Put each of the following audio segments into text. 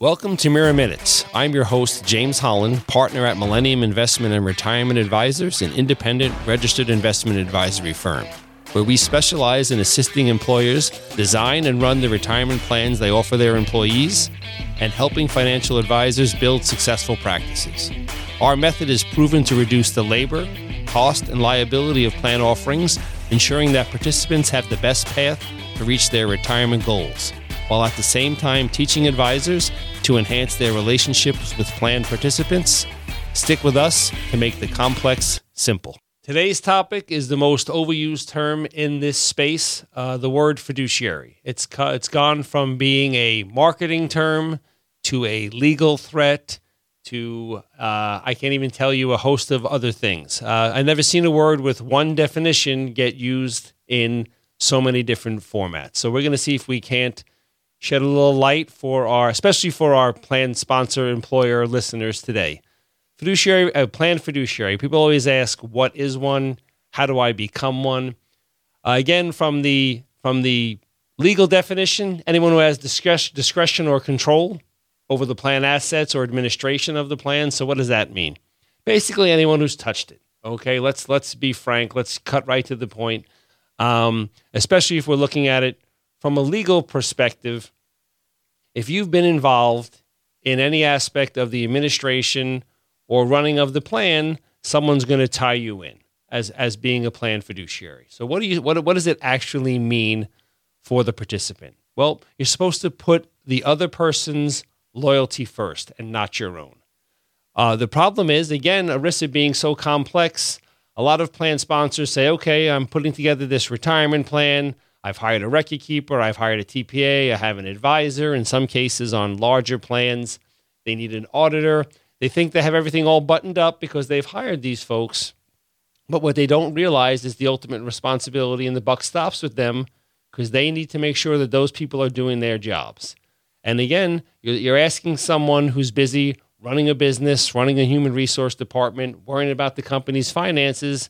Welcome to MIRA Minutes. I'm your host, James Holland, partner at Millennium Investment and Retirement Advisors, an independent registered investment advisory firm, where we specialize in assisting employers design and run the retirement plans they offer their employees and helping financial advisors build successful practices. Our method is proven to reduce the labor, cost, and liability of plan offerings, ensuring that participants have the best path to reach their retirement goals while at the same time teaching advisors to enhance their relationships with plan participants. Stick with us to make the complex simple. Today's topic is the most overused term in this space uh, the word fiduciary. It's, it's gone from being a marketing term to a legal threat to, uh, I can't even tell you, a host of other things. Uh, I've never seen a word with one definition get used in so many different formats. So we're going to see if we can't shed a little light for our, especially for our plan sponsor employer listeners today. Fiduciary, uh, plan fiduciary. People always ask, "What is one? How do I become one?" Uh, again, from the from the legal definition, anyone who has discretion, discretion or control over the plan assets or administration of the plan. So, what does that mean? Basically, anyone who's touched it. Okay, let's let's be frank. Let's cut right to the point. Um, especially if we're looking at it from a legal perspective, if you've been involved in any aspect of the administration or running of the plan, someone's going to tie you in as as being a plan fiduciary. So what do you what what does it actually mean for the participant? Well, you're supposed to put the other person's loyalty first and not your own. Uh, the problem is, again, ERISA being so complex, a lot of plan sponsors say, okay, I'm putting together this retirement plan. I've hired a record keeper, I've hired a TPA, I have an advisor. In some cases, on larger plans, they need an auditor. They think they have everything all buttoned up because they've hired these folks. But what they don't realize is the ultimate responsibility, and the buck stops with them because they need to make sure that those people are doing their jobs. And again, you're asking someone who's busy running a business, running a human resource department, worrying about the company's finances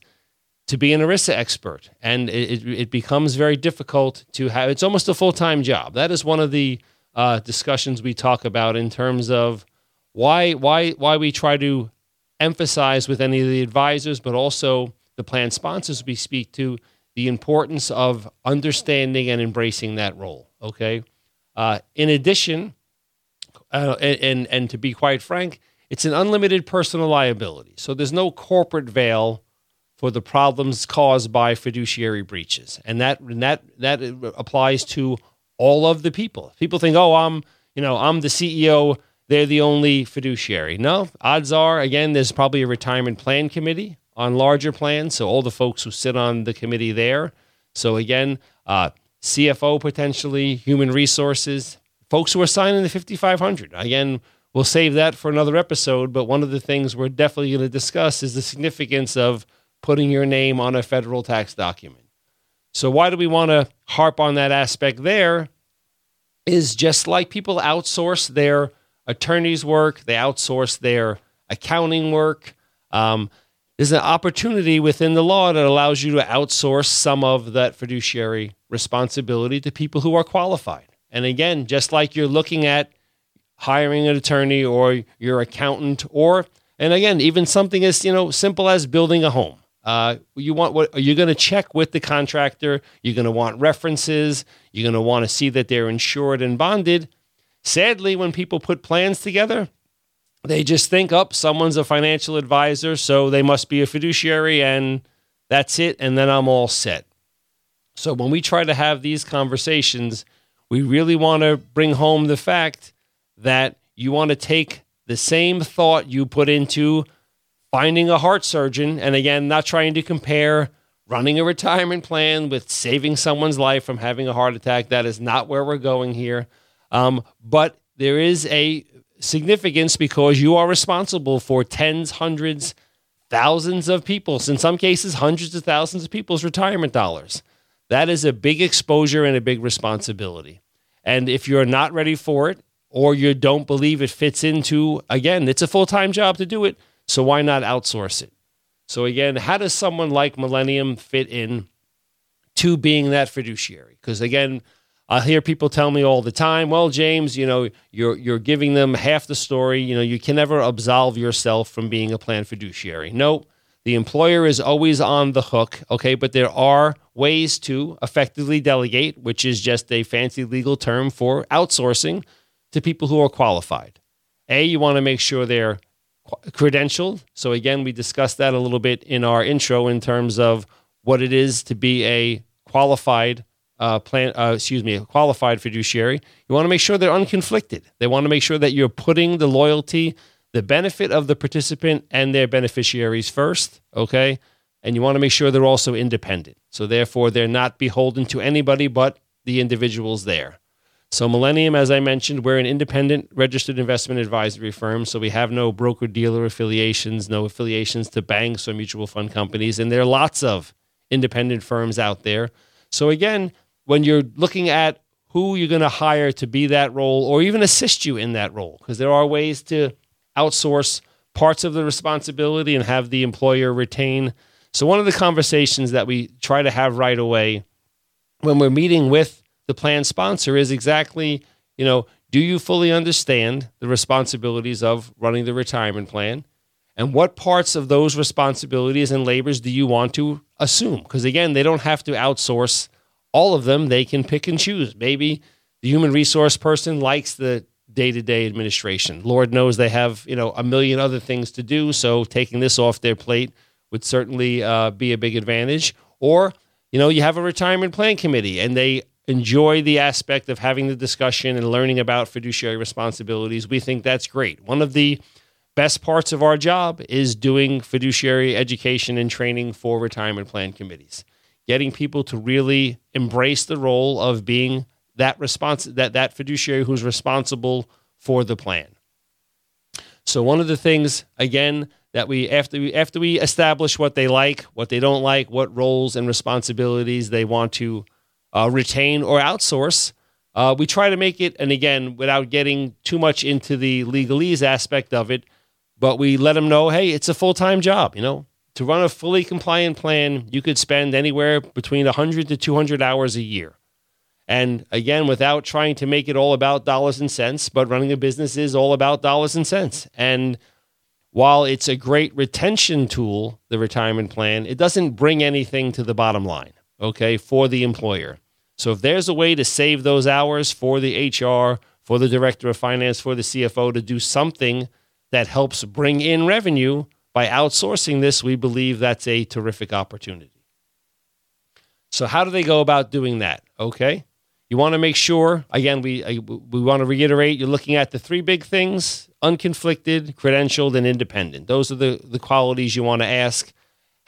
to be an ERISA expert. And it, it becomes very difficult to have, it's almost a full time job. That is one of the uh, discussions we talk about in terms of why, why, why we try to emphasize with any of the advisors, but also the plan sponsors we speak to, the importance of understanding and embracing that role. Okay. Uh, in addition, uh, and, and to be quite frank, it's an unlimited personal liability. So there's no corporate veil for the problems caused by fiduciary breaches, and that and that that applies to all of the people. People think, oh, I'm you know I'm the CEO. They're the only fiduciary. No, odds are again, there's probably a retirement plan committee on larger plans. So all the folks who sit on the committee there. So again, uh, CFO potentially, human resources, folks who are signing the 5500. Again, we'll save that for another episode. But one of the things we're definitely going to discuss is the significance of putting your name on a federal tax document. So, why do we want to harp on that aspect there? Is just like people outsource their attorney's work, they outsource their accounting work. Um, there's an opportunity within the law that allows you to outsource some of that fiduciary responsibility to people who are qualified. And again, just like you're looking at hiring an attorney or your accountant, or, and again, even something as you know simple as building a home. Uh, you want what? Are you going to check with the contractor? You're going to want references. You're going to want to see that they're insured and bonded. Sadly, when people put plans together, they just think up oh, someone's a financial advisor, so they must be a fiduciary, and that's it. And then I'm all set. So when we try to have these conversations, we really want to bring home the fact that you want to take the same thought you put into finding a heart surgeon, and again, not trying to compare running a retirement plan with saving someone's life from having a heart attack. That is not where we're going here. Um, but there is a significance because you are responsible for tens, hundreds, thousands of people's, in some cases, hundreds of thousands of people's retirement dollars. That is a big exposure and a big responsibility. And if you're not ready for it, or you don't believe it fits into, again, it's a full time job to do it so why not outsource it? So again, how does someone like Millennium fit in to being that fiduciary? Because again, I hear people tell me all the time, "Well, James, you know, you're you're giving them half the story. You know, you can never absolve yourself from being a plan fiduciary." No, the employer is always on the hook, okay? But there are ways to effectively delegate, which is just a fancy legal term for outsourcing to people who are qualified. A, you want to make sure they're credentialed. So again, we discussed that a little bit in our intro in terms of what it is to be a qualified uh, plan, uh, excuse me, a qualified fiduciary. You want to make sure they're unconflicted. They want to make sure that you're putting the loyalty, the benefit of the participant and their beneficiaries first, okay? And you want to make sure they're also independent. So therefore, they're not beholden to anybody but the individuals there. So Millennium, as I mentioned, we're an independent registered investment advisory firm. So we have no broker dealer affiliations, no affiliations to banks or mutual fund companies, and there are lots of independent firms out there. So again, when you're looking at who you're going to hire to be that role or even assist you in that role, because there are ways to outsource parts of the responsibility and have the employer retain. So, one of the conversations that we try to have right away when we're meeting with the plan sponsor is exactly, you know, do you fully understand the responsibilities of running the retirement plan? And what parts of those responsibilities and labors do you want to assume? Because again, they don't have to outsource all of them, they can pick and choose. Maybe the human resource person likes the day-to-day administration. Lord knows they have, you know, a million other things to do, so taking this off their plate would certainly uh, be a big advantage. Or, you know, you have a retirement plan committee and they enjoy the aspect of having the discussion and learning about fiduciary responsibilities. We think that's great. One of the best parts of our job is doing fiduciary education and training for retirement plan committees getting people to really embrace the role of being that response that that fiduciary who's responsible for the plan. So one of the things again that we after we after we establish what they like, what they don't like, what roles and responsibilities they want to uh, retain or outsource, uh, we try to make it. And again, without getting too much into the legalese aspect of it, but we let them know, hey, it's a full time job. You know, to run a fully compliant plan, you could spend anywhere between 100 to 200 hours a year. And again, without trying to make it all about dollars and cents, but running a business is all about dollars and cents. And while it's a great retention tool, the retirement plan, it doesn't bring anything to the bottom line, okay, for the employer. So if there's a way to save those hours for the HR, for the director of finance, for the CFO to do something that helps bring in revenue, by outsourcing this, we believe that's a terrific opportunity. So, how do they go about doing that? Okay. You want to make sure, again, we, we want to reiterate you're looking at the three big things unconflicted, credentialed, and independent. Those are the, the qualities you want to ask.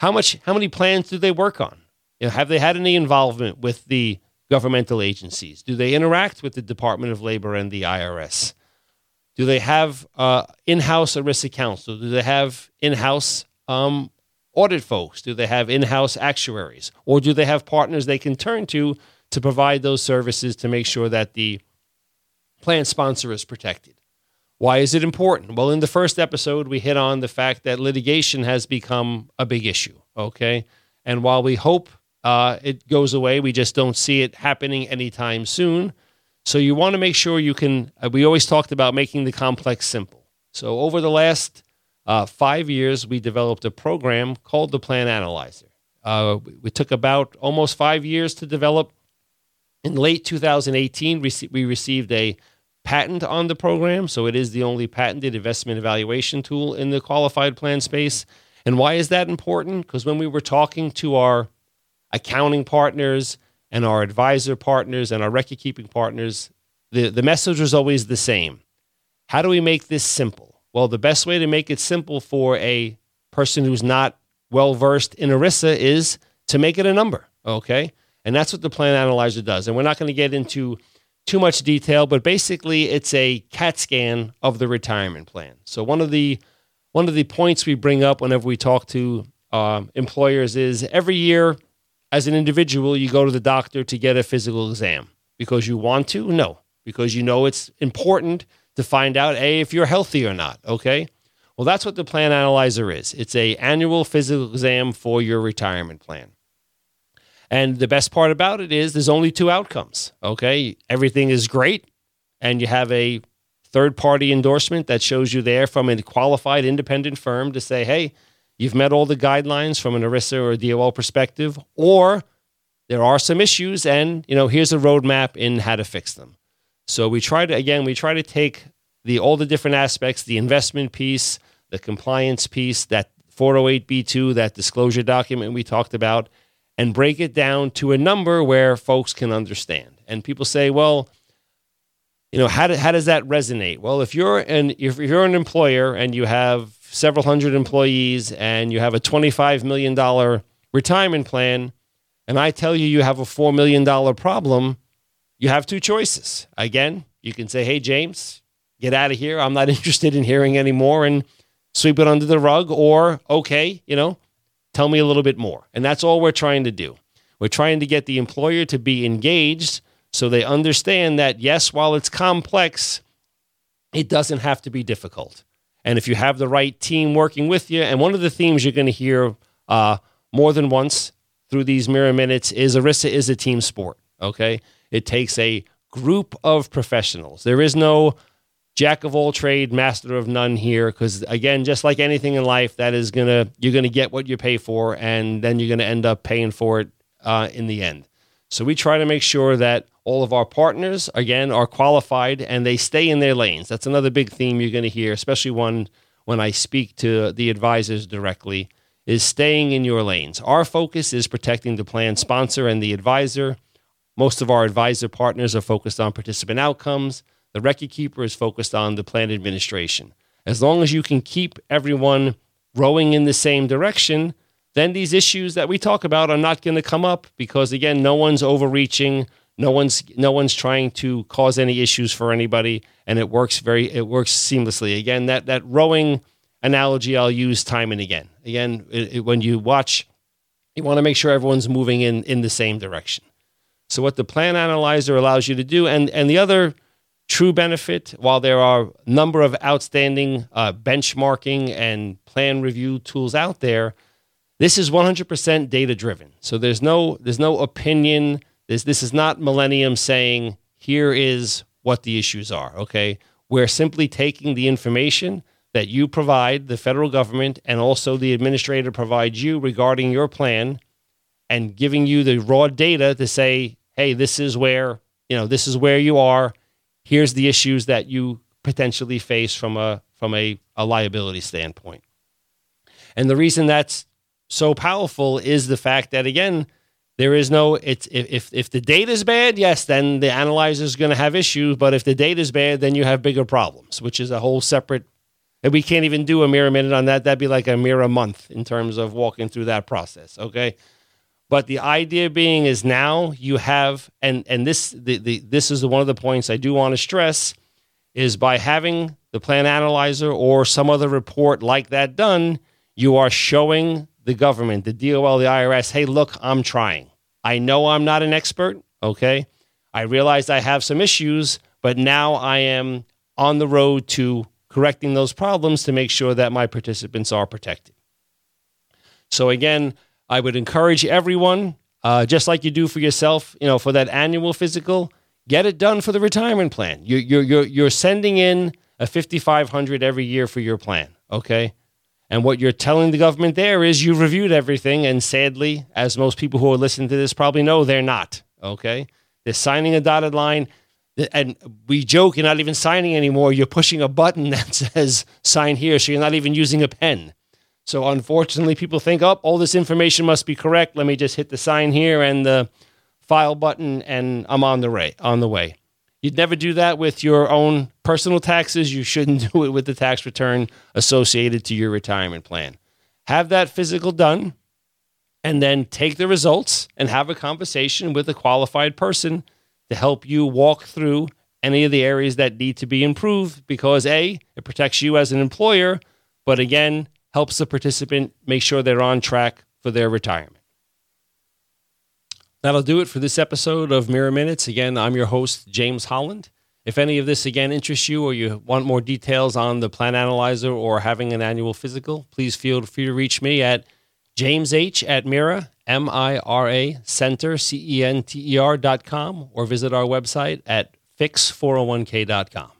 How much, how many plans do they work on? You know, have they had any involvement with the governmental agencies? Do they interact with the Department of Labor and the IRS? Do they have uh, in-house ERISA counsel? Do they have in-house um, audit folks? Do they have in-house actuaries, or do they have partners they can turn to to provide those services to make sure that the plan sponsor is protected? Why is it important? Well, in the first episode, we hit on the fact that litigation has become a big issue. Okay, and while we hope uh, it goes away, we just don't see it happening anytime soon. So you want to make sure you can. Uh, we always talked about making the complex simple. So over the last uh, five years, we developed a program called the Plan Analyzer. Uh, we took about almost five years to develop. In late 2018, we received a patent on the program. So it is the only patented investment evaluation tool in the qualified plan space. And why is that important? Because when we were talking to our accounting partners, and our advisor partners and our record keeping partners, the, the message was always the same. How do we make this simple? Well, the best way to make it simple for a person who's not well versed in ERISA is to make it a number. Okay. And that's what the plan analyzer does. And we're not going to get into too much detail, but basically it's a CAT scan of the retirement plan. So one of the one of the points we bring up whenever we talk to uh, employers is every year as an individual, you go to the doctor to get a physical exam because you want to? No, because you know it's important to find out a if you're healthy or not. Okay. Well, that's what the plan analyzer is. It's a annual physical exam for your retirement plan. And the best part about it is there's only two outcomes. Okay. Everything is great. And you have a third party endorsement that shows you there from a qualified independent firm to say, hey, you've met all the guidelines from an ERISA or a DOL perspective, or there are some issues, and you know, here's a roadmap in how to fix them. So we try to again, we try to take the all the different aspects, the investment piece, the compliance piece, that 408b2, that disclosure document we talked about, and break it down to a number where folks can understand. And people say, well, you know, how, do, how does that resonate? Well, if you're an if you're an employer and you have several hundred employees and you have a $25 million retirement plan, and I tell you you have a $4 million problem, you have two choices. Again, you can say, hey, James, get out of here. I'm not interested in hearing anymore and sweep it under the rug. Or, okay, you know, tell me a little bit more. And that's all we're trying to do. We're trying to get the employer to be engaged so they understand that, yes, while it's complex, it doesn't have to be difficult. And if you have the right team working with you, and one of the themes you're going to hear uh, more than once through these MIRA minutes is ERISA is a team sport. Okay. It takes a group of professionals. There is no jack of all trade, master of none here. Because again, just like anything in life, that is gonna you're gonna get what you pay for, and then you're gonna end up paying for it uh, in the end. So we try to make sure that all of our partners, again, are qualified and they stay in their lanes. That's another big theme you're going to hear, especially one when I speak to the advisors directly is staying in your lanes. Our focus is protecting the plan sponsor and the advisor. Most of our advisor partners are focused on participant outcomes. The record keeper is focused on the plan administration. As long as you can keep everyone rowing in the same direction, then these issues that we talk about are not going to come up because again, no one's overreaching, no one's no one's trying to cause any issues for anybody and it works very it works seamlessly. Again, that that rowing analogy I'll use time and again. Again, it, it, when you watch, you want to make sure everyone's moving in, in the same direction. So, what the plan analyzer allows you to do, and, and the other true benefit, while there are a number of outstanding uh, benchmarking and plan review tools out there, this is 100% data driven. So there's no there's no opinion. This this is not Millennium saying here is what the issues are. Okay, we're simply taking the information that you provide the federal government and also the administrator provides you regarding your plan and giving you the raw data to say, hey, this is where, you know, this is where you are. Here's the issues that you potentially face from a from a, a liability standpoint. And the reason that's so powerful is the fact that again, there is no it's if if the data is bad, yes, then the analyzer is going to have issues. But if the data is bad, then you have bigger problems, which is a whole separate and we can't even do a MIRA minute on that. That'd be like a MIRA month in terms of walking through that process. Okay. But the idea being is now you have, and and this the, the this is one of the points I do want to stress is by having the plan analyzer or some other report like that done, you are showing the government, the DOL, the IRS, hey, look, I'm trying. I know I'm not an expert. Okay. I realize I have some issues, but now I am on the road to correcting those problems to make sure that my participants are protected. So, again, I would encourage everyone, uh, just like you do for yourself, you know, for that annual physical, get it done for the retirement plan. You're, you're, you're, you're sending in a 5500 every year for your plan, okay? And what you're telling the government there is you've reviewed everything. And sadly, as most people who are listening to this probably know, they're not, okay? They're signing a dotted line and we joke you're not even signing anymore. You're pushing a button that says sign here. So you're not even using a pen. So unfortunately, people think, oh, all this information must be correct. Let me just hit the sign here and the file button, and I'm on the way. On the way. You'd never do that with your own personal taxes. You shouldn't do it with the tax return associated to your retirement plan. Have that physical done, and then take the results and have a conversation with a qualified person to help you walk through any of the areas that need to be improved because A, it protects you as an employer, but again, helps the participant make sure they're on track for their retirement. That'll do it for this episode of MIRA Minutes. Again, I'm your host, James Holland. If any of this again interests you or you want more details on the plan analyzer or having an annual physical, please feel free to reach me at James H. at Mira, M I R A Center, C E N T E R dot com, or visit our website at fix401k.com.